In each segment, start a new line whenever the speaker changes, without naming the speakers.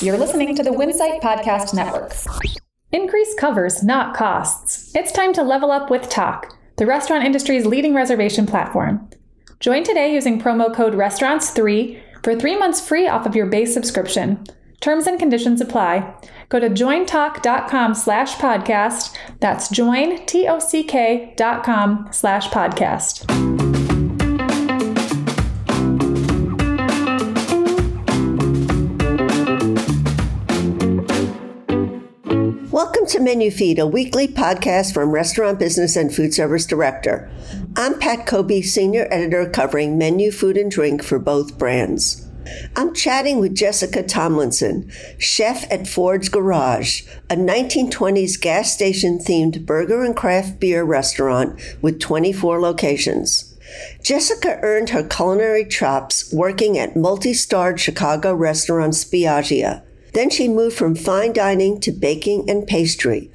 You're listening to the Winsight Podcast Network. Increase covers, not costs. It's time to level up with Tock, the restaurant industry's leading reservation platform. Join today using promo code RESTAURANTS3 for three months free off of your base subscription. Terms and conditions apply. Go to jointock.com slash podcast. That's join, T-O-C-K dot com slash podcast.
Welcome to Menu Feed, a weekly podcast from Restaurant Business and Food Service Director. I'm Pat Cobe, Senior Editor covering menu, food, and drink for both brands. I'm chatting with Jessica Tomlinson, chef at Ford's Garage, a 1920s gas station themed burger and craft beer restaurant with 24 locations. Jessica earned her culinary chops working at multi starred Chicago restaurant Spiaggia then she moved from fine dining to baking and pastry,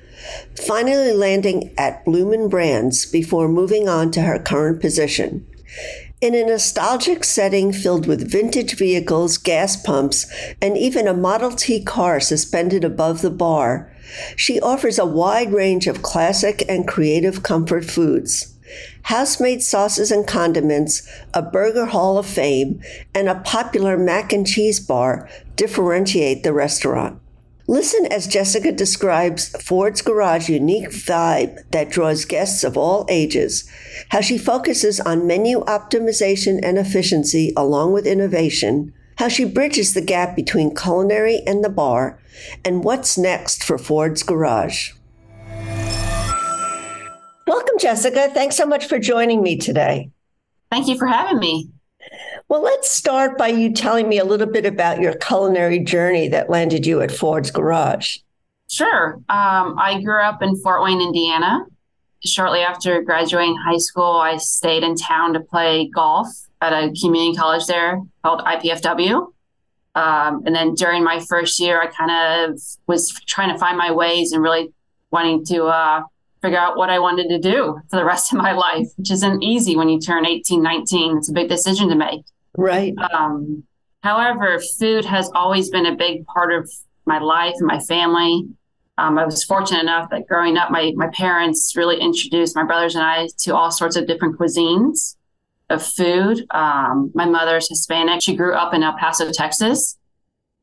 finally landing at Bloomin' Brands before moving on to her current position. In a nostalgic setting filled with vintage vehicles, gas pumps, and even a Model T car suspended above the bar, she offers a wide range of classic and creative comfort foods house-made sauces and condiments, a burger hall of fame, and a popular mac and cheese bar differentiate the restaurant. Listen as Jessica describes Ford's Garage unique vibe that draws guests of all ages, how she focuses on menu optimization and efficiency along with innovation, how she bridges the gap between culinary and the bar, and what's next for Ford's Garage. Welcome, Jessica. Thanks so much for joining me today.
Thank you for having me.
Well, let's start by you telling me a little bit about your culinary journey that landed you at Ford's Garage.
Sure. Um, I grew up in Fort Wayne, Indiana. Shortly after graduating high school, I stayed in town to play golf at a community college there called IPFW. Um, and then during my first year, I kind of was trying to find my ways and really wanting to uh, figure out what I wanted to do for the rest of my life, which isn't easy when you turn 18, 19. It's a big decision to make.
Right.
Um, however, food has always been a big part of my life and my family. Um, I was fortunate enough that growing up, my, my parents really introduced my brothers and I to all sorts of different cuisines of food. Um, my mother's Hispanic. She grew up in El Paso, Texas.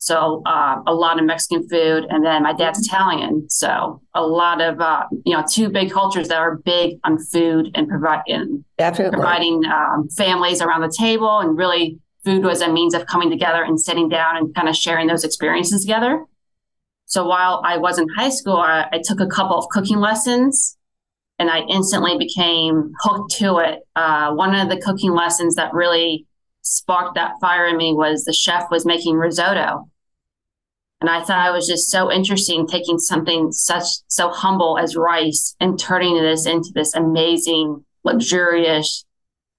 So uh, a lot of Mexican food, and then my dad's Italian. So a lot of uh, you know two big cultures that are big on food and providing providing um, families around the table, and really food was a means of coming together and sitting down and kind of sharing those experiences together. So while I was in high school, I, I took a couple of cooking lessons, and I instantly became hooked to it. Uh, one of the cooking lessons that really sparked that fire in me was the chef was making risotto and I thought it was just so interesting taking something such so humble as rice and turning this into this amazing, luxurious,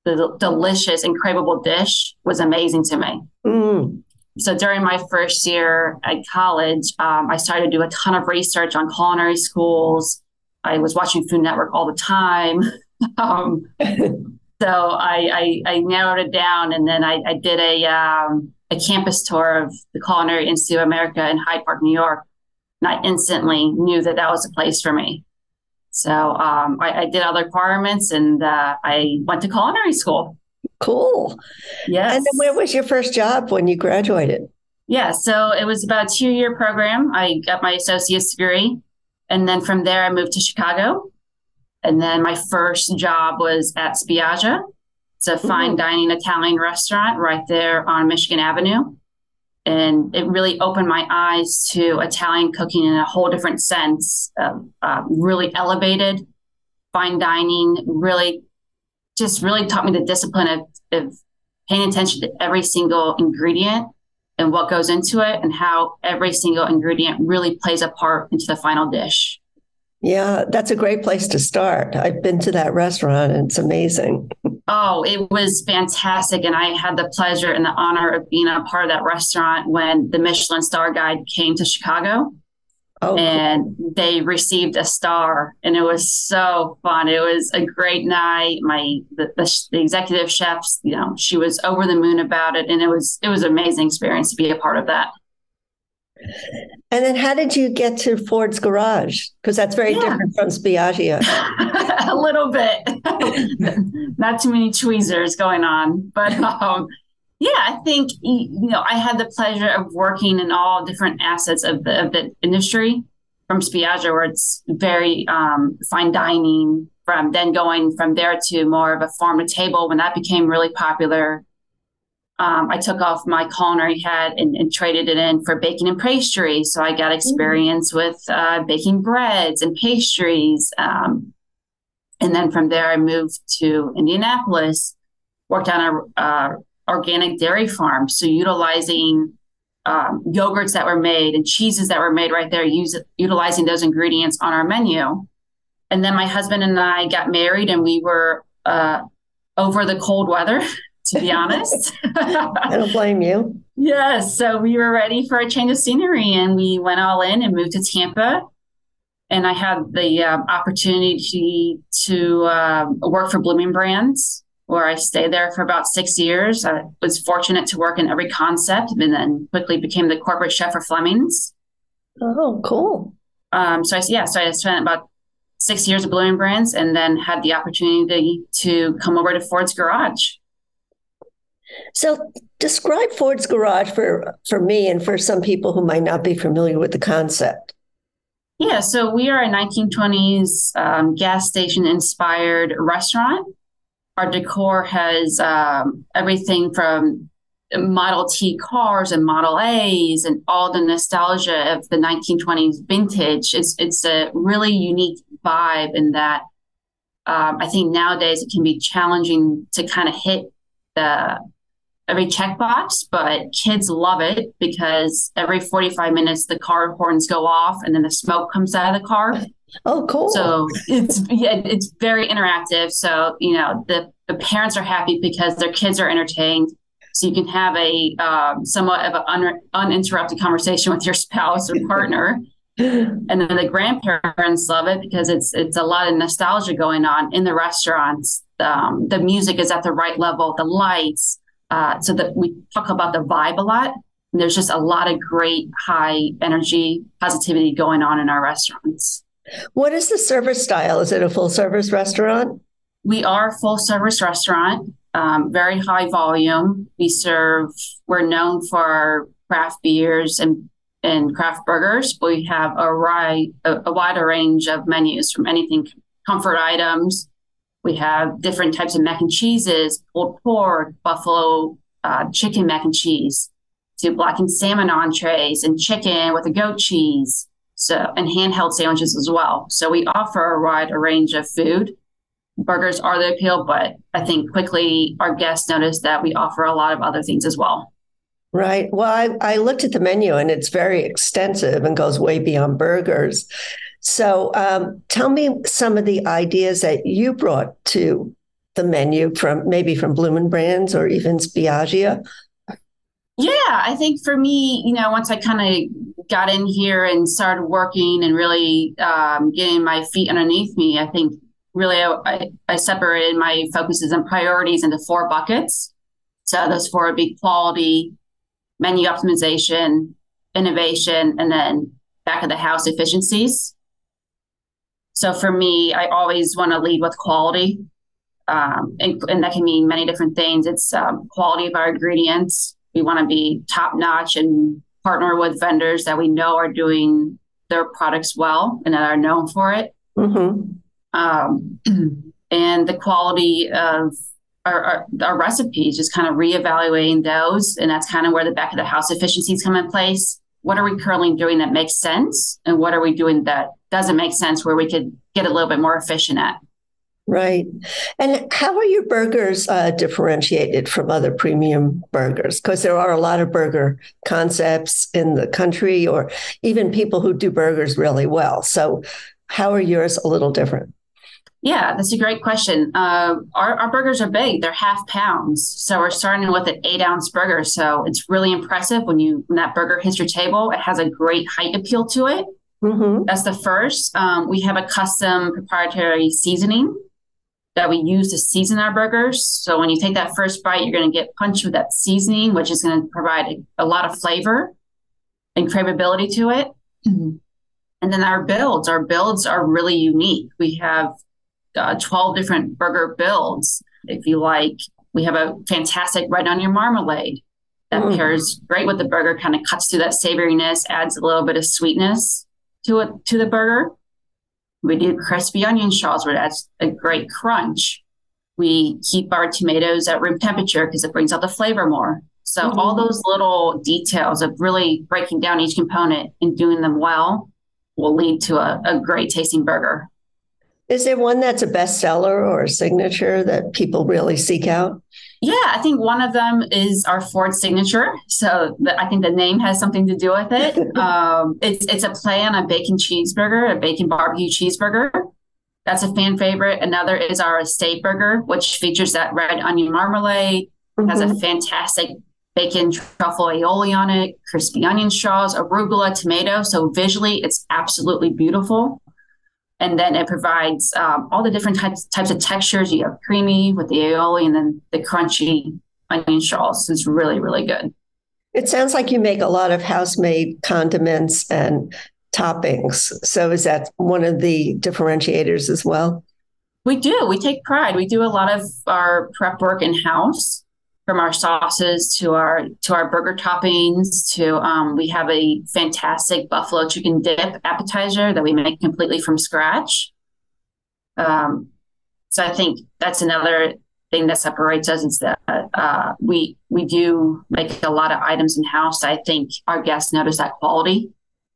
delicious, incredible dish was amazing to me. Mm. So during my first year at college, um, I started to do a ton of research on culinary schools. I was watching Food Network all the time. um, so I, I, I, narrowed it down, and then I, I did a um, a campus tour of the Culinary Institute of America in Hyde Park, New York. And I instantly knew that that was a place for me. So um, I, I, did other requirements and uh, I went to culinary school.
Cool.
Yes.
And then where was your first job when you graduated?
Yeah, so it was about a two year program. I got my associate's degree. And then from there, I moved to Chicago. And then my first job was at Spiaggia, it's a fine dining Italian restaurant right there on Michigan Avenue. And it really opened my eyes to Italian cooking in a whole different sense. Uh, uh, really elevated fine dining, really just really taught me the discipline of, of paying attention to every single ingredient and what goes into it and how every single ingredient really plays a part into the final dish.
Yeah, that's a great place to start. I've been to that restaurant and it's amazing.
Oh, it was fantastic. And I had the pleasure and the honor of being a part of that restaurant when the Michelin star guide came to Chicago. Oh, and cool. they received a star and it was so fun. It was a great night. My the, the, the executive chefs, you know, she was over the moon about it and it was it was an amazing experience to be a part of that.
And then how did you get to Ford's Garage? Because that's very yeah. different from Spiaggia.
a little bit. Not too many tweezers going on. But um, yeah, I think, you know, I had the pleasure of working in all different assets of the, of the industry from Spiaggia, where it's very um, fine dining, from then going from there to more of a farm to table when that became really popular um, I took off my culinary hat and, and, traded it in for baking and pastry. So I got experience mm-hmm. with uh, baking breads and pastries. Um, and then from there, I moved to Indianapolis, worked on a uh, organic dairy farm. So utilizing um, yogurts that were made and cheeses that were made right there, use, utilizing those ingredients on our menu. And then my husband and I got married, and we were uh, over the cold weather. to be honest.
I don't blame you.
Yes. So we were ready for a change of scenery and we went all in and moved to Tampa. And I had the um, opportunity to um, work for Bloomin' Brands, where I stayed there for about six years. I was fortunate to work in every concept and then quickly became the corporate chef for Fleming's.
Oh, cool.
Um, so I, yeah, so I spent about six years at Bloomin' Brands and then had the opportunity to come over to Ford's Garage.
So describe Ford's Garage for for me and for some people who might not be familiar with the concept.
Yeah, so we are a 1920s um, gas station inspired restaurant. Our decor has um, everything from Model T cars and Model A's and all the nostalgia of the 1920s vintage. It's it's a really unique vibe in that um, I think nowadays it can be challenging to kind of hit the every checkbox, but kids love it because every 45 minutes the car horns go off and then the smoke comes out of the car.
Oh, cool.
So it's yeah, it's very interactive. So, you know, the, the parents are happy because their kids are entertained. So you can have a um, somewhat of an un- uninterrupted conversation with your spouse or partner. and then the grandparents love it because it's it's a lot of nostalgia going on in the restaurants. Um, the music is at the right level, the lights, uh, so that we talk about the vibe a lot. And there's just a lot of great high energy positivity going on in our restaurants.
What is the service style? Is it a full service restaurant?
We are a full service restaurant, um, very high volume. We serve, we're known for our craft beers and, and craft burgers. We have a, a, a wider range of menus from anything comfort items we have different types of mac and cheeses, pulled pork, buffalo uh, chicken mac and cheese, to blackened salmon entrees and chicken with a goat cheese. So, and handheld sandwiches as well. So we offer a wide range of food. Burgers are the appeal, but I think quickly our guests noticed that we offer a lot of other things as well.
Right. Well, I, I looked at the menu and it's very extensive and goes way beyond burgers. So um, tell me some of the ideas that you brought to the menu from maybe from Bloomin' Brands or even Spiaggia.
Yeah, I think for me, you know, once I kind of got in here and started working and really um, getting my feet underneath me, I think really I, I separated my focuses and priorities into four buckets. So those four would be quality, menu optimization, innovation, and then back of the house efficiencies. So for me, I always want to lead with quality. Um, and, and, that can mean many different things. It's um, quality of our ingredients. We want to be top notch and partner with vendors that we know are doing their products well and that are known for it. Mm-hmm. Um, and the quality of our, our, our, recipes, just kind of reevaluating those. And that's kind of where the back of the house efficiencies come in place what are we currently doing that makes sense? And what are we doing that doesn't make sense where we could get a little bit more efficient at?
Right. And how are your burgers uh, differentiated from other premium burgers? Because there are a lot of burger concepts in the country or even people who do burgers really well. So how are yours a little different
yeah, that's a great question. Uh, our, our burgers are big; they're half pounds, so we're starting with an eight ounce burger. So it's really impressive when you when that burger hits your table. It has a great height appeal to it. Mm-hmm. That's the first. Um, we have a custom proprietary seasoning that we use to season our burgers. So when you take that first bite, you're going to get punched with that seasoning, which is going to provide a, a lot of flavor. and craveability to it. Mm-hmm. And then our builds, our builds are really unique. We have uh, 12 different burger builds. If you like, we have a fantastic red onion marmalade that mm. pairs great with the burger, kind of cuts through that savoriness, adds a little bit of sweetness to it to the burger. We do crispy onion straws where that's a great crunch. We keep our tomatoes at room temperature because it brings out the flavor more. So mm-hmm. all those little details of really breaking down each component and doing them well will lead to a, a great tasting burger.
Is there one that's a bestseller or a signature that people really seek out?
Yeah, I think one of them is our Ford signature. So the, I think the name has something to do with it. um, it's it's a play on a bacon cheeseburger, a bacon barbecue cheeseburger. That's a fan favorite. Another is our estate burger, which features that red onion marmalade. Mm-hmm. Has a mm-hmm. fantastic bacon truffle aioli on it, crispy onion straws, arugula, tomato. So visually, it's absolutely beautiful. And then it provides um, all the different types types of textures. You have creamy with the aioli, and then the crunchy onion straws. It's really really good.
It sounds like you make a lot of house-made condiments and toppings. So is that one of the differentiators as well?
We do. We take pride. We do a lot of our prep work in house from our sauces to our to our burger toppings to um, we have a fantastic buffalo chicken dip appetizer that we make completely from scratch. Um, so i think that's another thing that separates us is that uh, we we do make a lot of items in house i think our guests notice that quality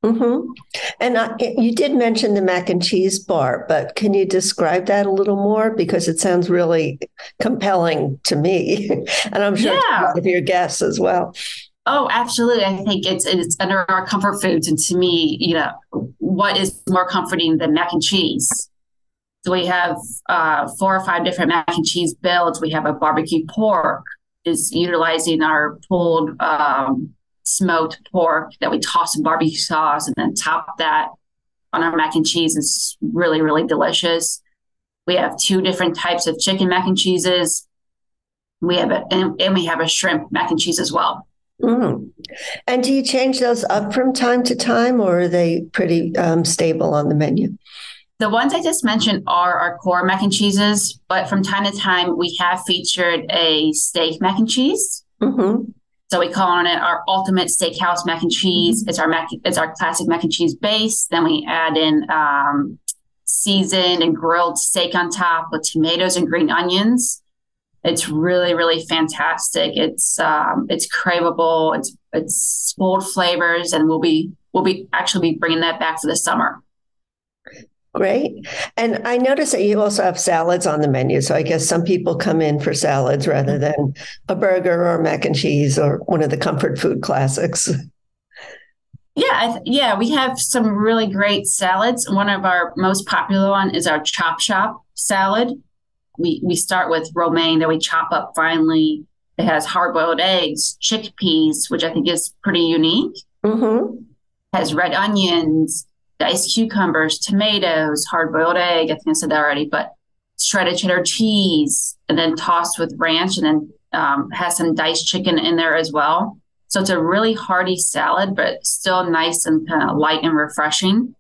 Mm-hmm. And I, you did mention the mac and cheese bar, but can you describe that a little more? Because it sounds really compelling to me, and I'm sure yeah. a lot of your guests as well.
Oh, absolutely. I think it's it's under our comfort foods, and to me, you know, what is more comforting than mac and cheese? So we have uh, four or five different mac and cheese builds. We have a barbecue pork is utilizing our pulled um, smoked pork that we toss in barbecue sauce and then top that on our mac and cheese. It's really, really delicious. We have two different types of chicken mac and cheeses. We have a, and, and we have a shrimp mac and cheese as well.
Mm. And do you change those up from time to time, or are they pretty um, stable on the menu?
The ones I just mentioned are our core mac and cheeses, but from time to time we have featured a steak mac and cheese. Mm-hmm. So we call on it our ultimate steakhouse mac and cheese. Mm-hmm. It's our mac, it's our classic mac and cheese base. Then we add in um, seasoned and grilled steak on top with tomatoes and green onions. It's really, really fantastic. It's um, it's craveable. It's it's of flavors, and we'll be we'll be actually be bringing that back for the summer.
Great. And I notice that you also have salads on the menu. So I guess some people come in for salads rather than a burger or mac and cheese or one of the comfort food classics.
Yeah, yeah, we have some really great salads. One of our most popular one is our chop shop salad. We we start with romaine that we chop up finely. It has hard boiled eggs, chickpeas, which I think is pretty unique. Mm-hmm. Has red onions, diced cucumbers, tomatoes, hard boiled egg. I think I said that already, but shredded cheddar cheese, and then tossed with ranch, and then um, has some diced chicken in there as well. So it's a really hearty salad, but still nice and kind of light and refreshing.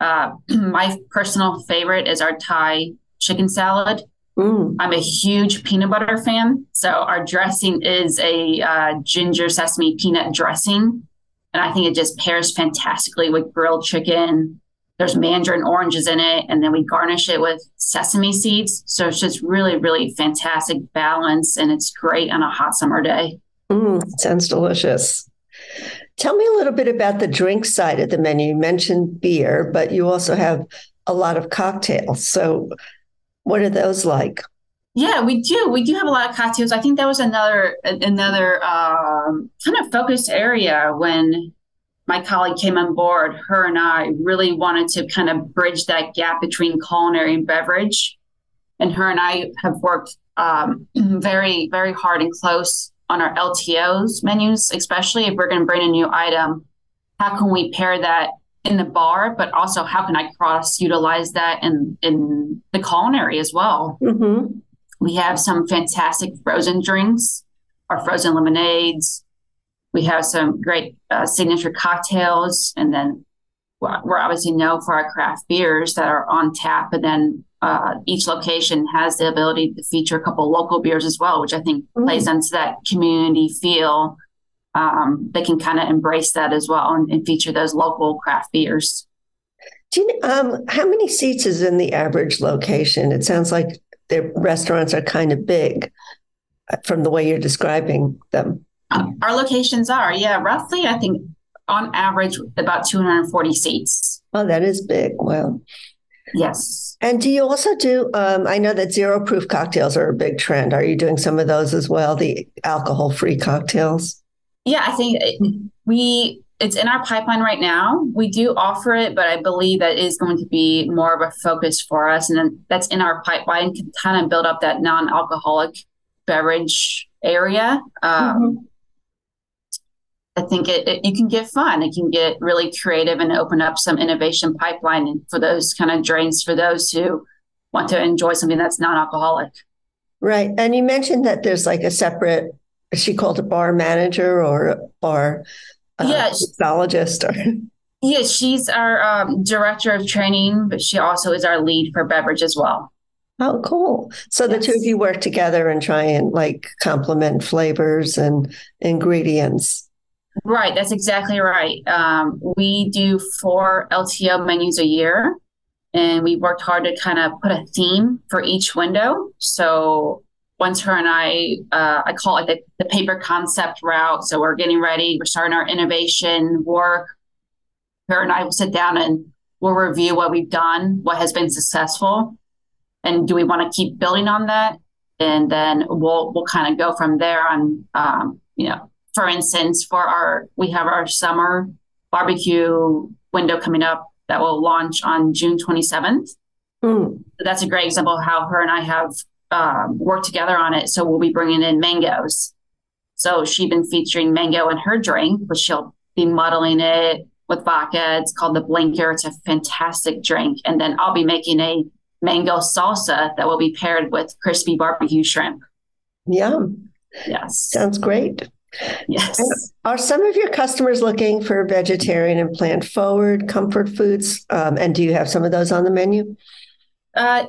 Uh, my personal favorite is our Thai chicken salad. Mm. I'm a huge peanut butter fan. So our dressing is a uh, ginger sesame peanut dressing. And I think it just pairs fantastically with grilled chicken. There's mandarin oranges in it, and then we garnish it with sesame seeds. So it's just really, really fantastic balance, and it's great on a hot summer day.
Mm, sounds delicious. Tell me a little bit about the drink side of the menu. You mentioned beer, but you also have a lot of cocktails. So, what are those like?
Yeah, we do. We do have a lot of cocktails. I think that was another another um, kind of focused area when my colleague came on board. Her and I really wanted to kind of bridge that gap between culinary and beverage. And her and I have worked um, very, very hard and close on our LTOs menus, especially if we're going to bring a new item. How can we pair that in the bar, but also how can I cross utilize that in in the culinary as well? Mm-hmm. We have some fantastic frozen drinks, our frozen lemonades. We have some great uh, signature cocktails, and then we're obviously known for our craft beers that are on tap. And then uh, each location has the ability to feature a couple local beers as well, which I think mm. plays into that community feel. Um, they can kind of embrace that as well and, and, feature those local craft beers.
Do you, um, how many seats is in the average location? It sounds like their restaurants are kind of big uh, from the way you're describing them.
Uh, our locations are, yeah, roughly, I think on average about 240 seats.
Oh, that is big. Wow.
Yes.
And do you also do? Um, I know that zero proof cocktails are a big trend. Are you doing some of those as well? The alcohol free cocktails?
Yeah, I think we it's in our pipeline right now. We do offer it, but I believe that is going to be more of a focus for us, and that's in our pipeline to kind of build up that non-alcoholic beverage area. Um, mm-hmm. I think it, it, you can get fun. It can get really creative and open up some innovation pipeline for those kind of drinks for those who want to enjoy something that's non-alcoholic.
Right, and you mentioned that there's like a separate. She called a bar manager or a bar uh, yeah, mixologist? Or
yeah, she's our um, director of training, but she also is our lead for beverage as well.
Oh, cool. So yes. the two of you work together and try and like complement flavors and ingredients.
Right, that's exactly right. Um, we do four LTO menus a year, and we worked hard to kind of put a theme for each window. So once her and I, uh, I call it the, the paper concept route. So we're getting ready, we're starting our innovation work. Her and I will sit down and we'll review what we've done, what has been successful, and do we want to keep building on that? And then we'll we'll kind of go from there on, um, you know, for instance, for our we have our summer barbecue window coming up that will launch on June 27th. Mm. So that's a great example of how her and I have um, worked together on it. So we'll be bringing in mangoes. So she's been featuring mango in her drink, but she'll be modeling it with vodka. It's called the Blinker. It's a fantastic drink. And then I'll be making a mango salsa that will be paired with crispy barbecue shrimp.
Yum.
Yes.
Sounds great.
Yes.
And are some of your customers looking for vegetarian and plant forward comfort foods? Um, and do you have some of those on the menu?
Uh,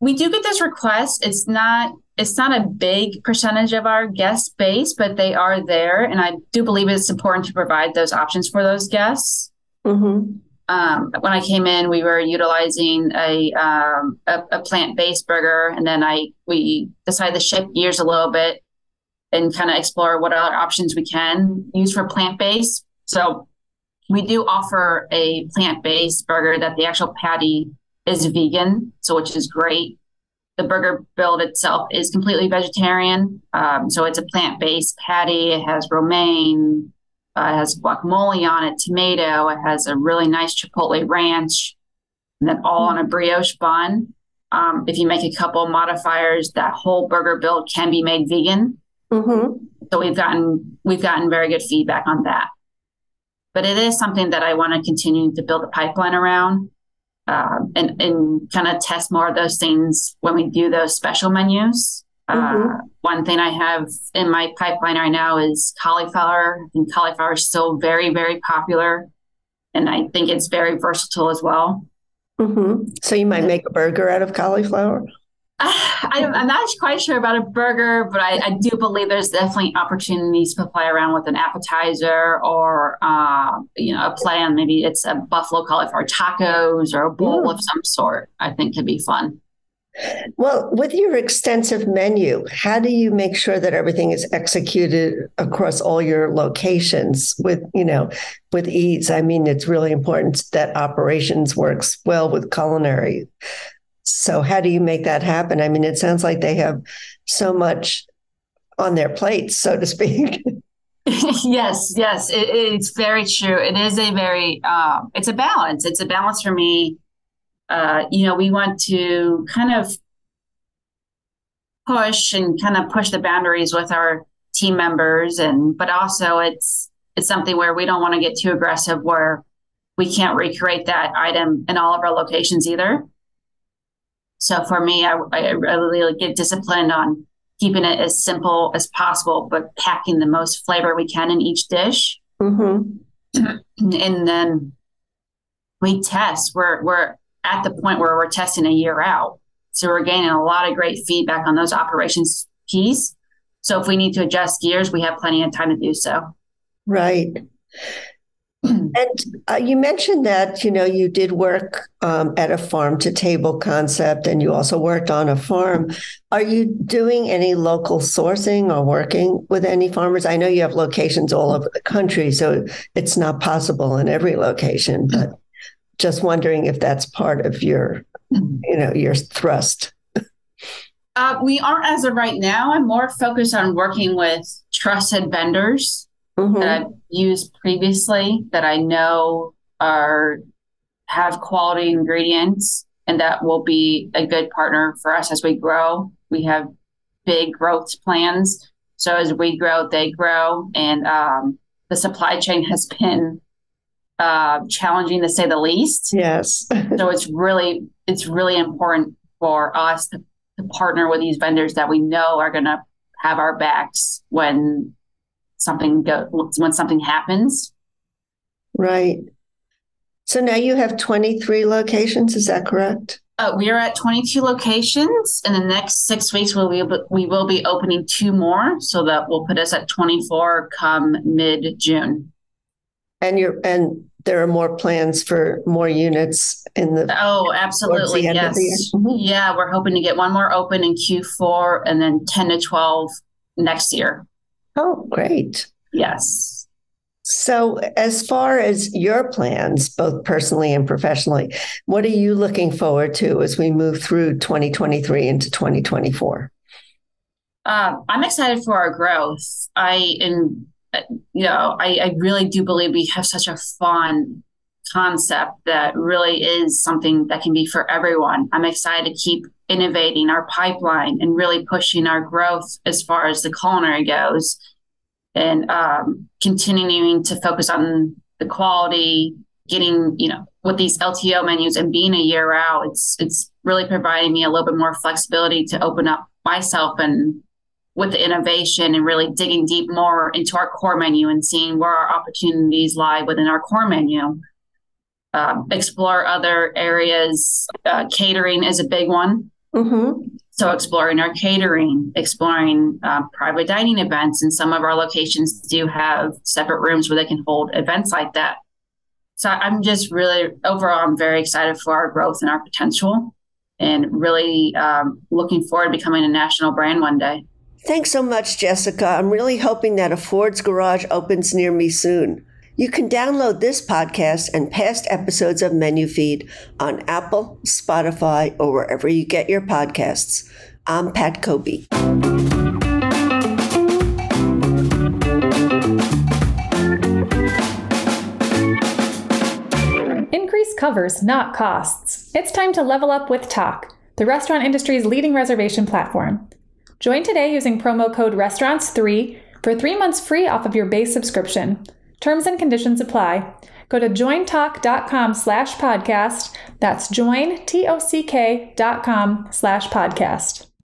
we do get this request. It's not it's not a big percentage of our guest base, but they are there, and I do believe it's important to provide those options for those guests. Mm-hmm. Um, when I came in, we were utilizing a um, a, a plant based burger, and then I we decided to shift gears a little bit and kind of explore what other options we can use for plant based. So we do offer a plant based burger that the actual patty is vegan, so which is great. The burger build itself is completely vegetarian, um, so it's a plant based patty. It has romaine, uh, it has guacamole on it, tomato. It has a really nice chipotle ranch, and then all on a brioche bun. Um, if you make a couple modifiers, that whole burger build can be made vegan. Mm-hmm. So we've gotten we've gotten very good feedback on that. But it is something that I want to continue to build a pipeline around uh, and and kind of test more of those things when we do those special menus. Uh, mm-hmm. Uh, one thing I have in my pipeline right now is cauliflower. I think cauliflower is still very very popular, and I think it's very versatile as well.
Mm-hmm. So you might make a burger out of cauliflower.
I, am not quite sure about a burger, but I, I, do believe there's definitely opportunities to play around with an appetizer or, uh, you know, a plan. Maybe it's a buffalo cauliflower tacos or a bowl of some sort. I think could be fun.
Well, with your extensive menu, how do you make sure that everything is executed across all your locations with, you know, with ease? I mean, it's really important that operations works well with culinary. So, how do you make that happen? I mean, it sounds like they have so much on their plates, so to speak.
yes, yes, it, it's very true. It is a very, um, it's a balance. It's a balance for me. Uh, you know, we want to kind of push and kind of push the boundaries with our team members, and but also it's it's something where we don't want to get too aggressive where we can't recreate that item in all of our locations either. So for me, I, I really get disciplined on keeping it as simple as possible, but packing the most flavor we can in each dish.
Mm-hmm.
And then we test. We're we're at the point where we're testing a year out. So we're gaining a lot of great feedback on those operations keys. So if we need to adjust gears, we have plenty of time to do so.
Right. and uh, you mentioned that you know you did work um, at a farm to table concept, and you also worked on a farm. Are you doing any local sourcing or working with any farmers? I know you have locations all over the country, so it's not possible in every location. But just wondering if that's part of your, you know, your thrust.
Uh, we aren't as of right now. I'm more focused on working with trusted vendors mm-hmm. that I've used previously that I know are have quality ingredients and that will be a good partner for us as we grow. We have big growth plans. So as we grow, they grow. And um, the supply chain has been uh, challenging to say the least.
Yes.
so it's really it's really important for us to, to partner with these vendors that we know are going to have our backs when something go when something happens.
Right. So now you have 23 locations, is that correct?
Uh, we are at 22 locations. In the next six weeks, we'll be, we will be opening two more, so that will put us at 24 come mid June.
And you're and there are more plans for more units in the
oh absolutely the yes mm-hmm. yeah we're hoping to get one more open in q4 and then 10 to 12 next year
oh great.
Yes.
So as far as your plans both personally and professionally what are you looking forward to as we move through 2023 into 2024 uh,
i'm excited for our growth. I am you know, I, I really do believe we have such a fun concept that really is something that can be for everyone. I'm excited to keep innovating our pipeline and really pushing our growth as far as the culinary goes and um, continuing to focus on the quality, getting, you know, with these LTO menus and being a year out, it's it's really providing me a little bit more flexibility to open up myself and with the innovation and really digging deep more into our core menu and seeing where our opportunities lie within our core menu. Um, explore other areas. Uh, catering is a big one. Mm-hmm. So, exploring our catering, exploring uh, private dining events, and some of our locations do have separate rooms where they can hold events like that. So, I'm just really overall, I'm very excited for our growth and our potential, and really um, looking forward to becoming a national brand one day.
Thanks so much, Jessica. I'm really hoping that a Ford's Garage opens near me soon. You can download this podcast and past episodes of Menu Feed on Apple, Spotify, or wherever you get your podcasts. I'm Pat Cobe.
Increase covers, not costs. It's time to level up with Tock, the restaurant industry's leading reservation platform. Join today using promo code RESTAURANTS3 for three months free off of your base subscription. Terms and conditions apply. Go to jointock.com slash podcast. That's jointock.com slash podcast.